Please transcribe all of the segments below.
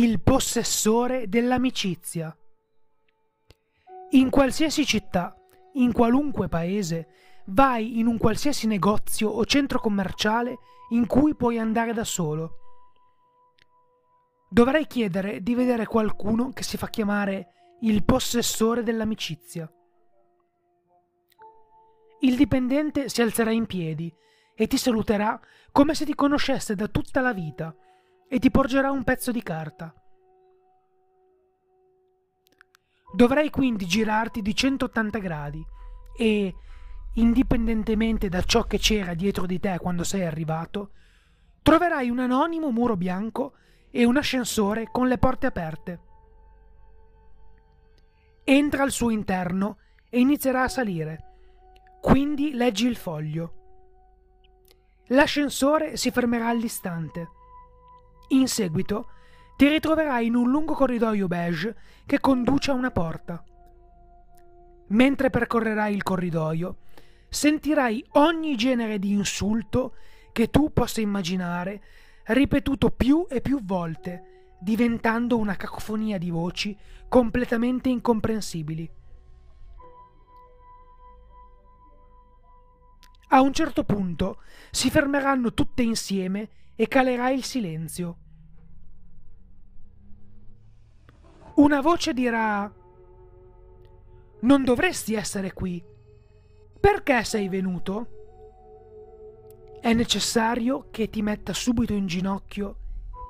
il possessore dell'amicizia. In qualsiasi città, in qualunque paese, vai in un qualsiasi negozio o centro commerciale in cui puoi andare da solo. Dovrai chiedere di vedere qualcuno che si fa chiamare il possessore dell'amicizia. Il dipendente si alzerà in piedi e ti saluterà come se ti conoscesse da tutta la vita e ti porgerà un pezzo di carta. Dovrai quindi girarti di 180 gradi e, indipendentemente da ciò che c'era dietro di te quando sei arrivato, troverai un anonimo muro bianco e un ascensore con le porte aperte. Entra al suo interno e inizierà a salire. Quindi leggi il foglio. L'ascensore si fermerà all'istante. In seguito ti ritroverai in un lungo corridoio beige che conduce a una porta. Mentre percorrerai il corridoio, sentirai ogni genere di insulto che tu possa immaginare, ripetuto più e più volte, diventando una cacofonia di voci completamente incomprensibili. A un certo punto si fermeranno tutte insieme e calerà il silenzio. Una voce dirà Non dovresti essere qui. Perché sei venuto? È necessario che ti metta subito in ginocchio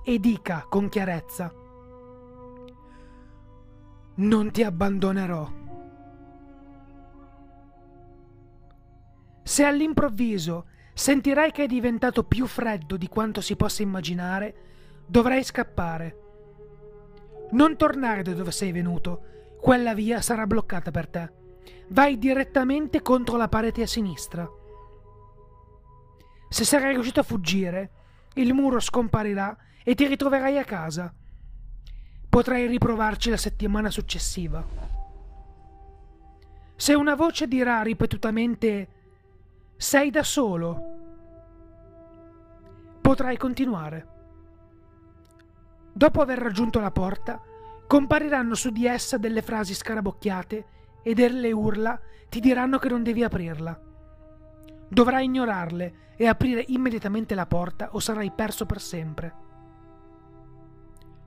e dica con chiarezza Non ti abbandonerò. Se all'improvviso sentirai che è diventato più freddo di quanto si possa immaginare, dovrai scappare. Non tornare da dove sei venuto, quella via sarà bloccata per te. Vai direttamente contro la parete a sinistra. Se sarai riuscito a fuggire, il muro scomparirà e ti ritroverai a casa. Potrai riprovarci la settimana successiva. Se una voce dirà ripetutamente sei da solo. Potrai continuare. Dopo aver raggiunto la porta, compariranno su di essa delle frasi scarabocchiate e delle urla ti diranno che non devi aprirla. Dovrai ignorarle e aprire immediatamente la porta o sarai perso per sempre.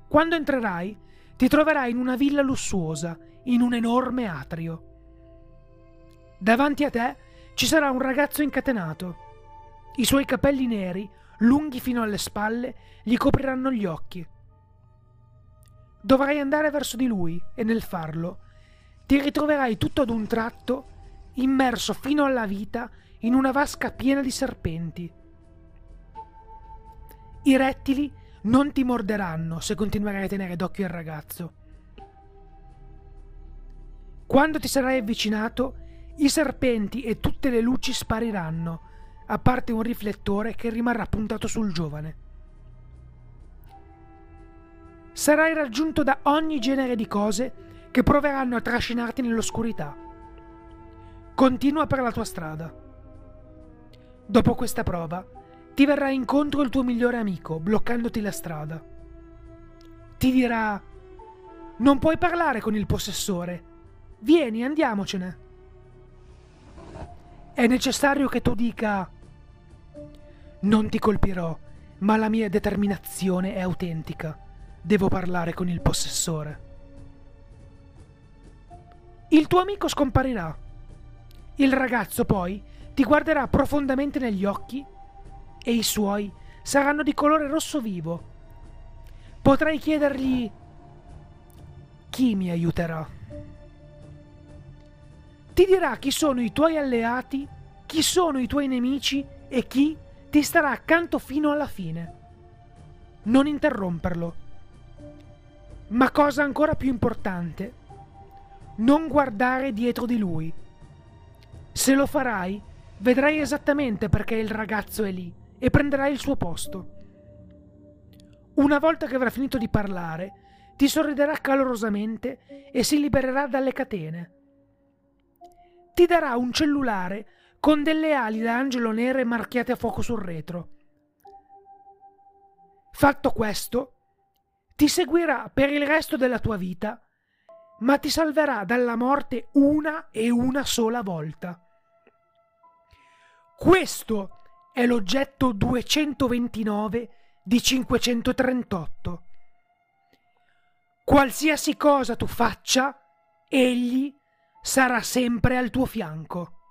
Quando entrerai, ti troverai in una villa lussuosa, in un enorme atrio. Davanti a te ci sarà un ragazzo incatenato. I suoi capelli neri, lunghi fino alle spalle, gli copriranno gli occhi. Dovrai andare verso di lui e nel farlo ti ritroverai tutto ad un tratto immerso fino alla vita in una vasca piena di serpenti. I rettili non ti morderanno se continuerai a tenere d'occhio il ragazzo. Quando ti sarai avvicinato, i serpenti e tutte le luci spariranno, a parte un riflettore che rimarrà puntato sul giovane. Sarai raggiunto da ogni genere di cose che proveranno a trascinarti nell'oscurità. Continua per la tua strada. Dopo questa prova, ti verrà incontro il tuo migliore amico, bloccandoti la strada. Ti dirà: Non puoi parlare con il possessore. Vieni, andiamocene. È necessario che tu dica non ti colpirò, ma la mia determinazione è autentica. Devo parlare con il possessore. Il tuo amico scomparirà. Il ragazzo poi ti guarderà profondamente negli occhi e i suoi saranno di colore rosso vivo. Potrai chiedergli chi mi aiuterà ti dirà chi sono i tuoi alleati, chi sono i tuoi nemici e chi ti starà accanto fino alla fine. Non interromperlo. Ma cosa ancora più importante, non guardare dietro di lui. Se lo farai, vedrai esattamente perché il ragazzo è lì e prenderai il suo posto. Una volta che avrà finito di parlare, ti sorriderà calorosamente e si libererà dalle catene ti darà un cellulare con delle ali da angelo nere marchiate a fuoco sul retro. Fatto questo, ti seguirà per il resto della tua vita, ma ti salverà dalla morte una e una sola volta. Questo è l'oggetto 229 di 538. Qualsiasi cosa tu faccia, egli sarà sempre al tuo fianco.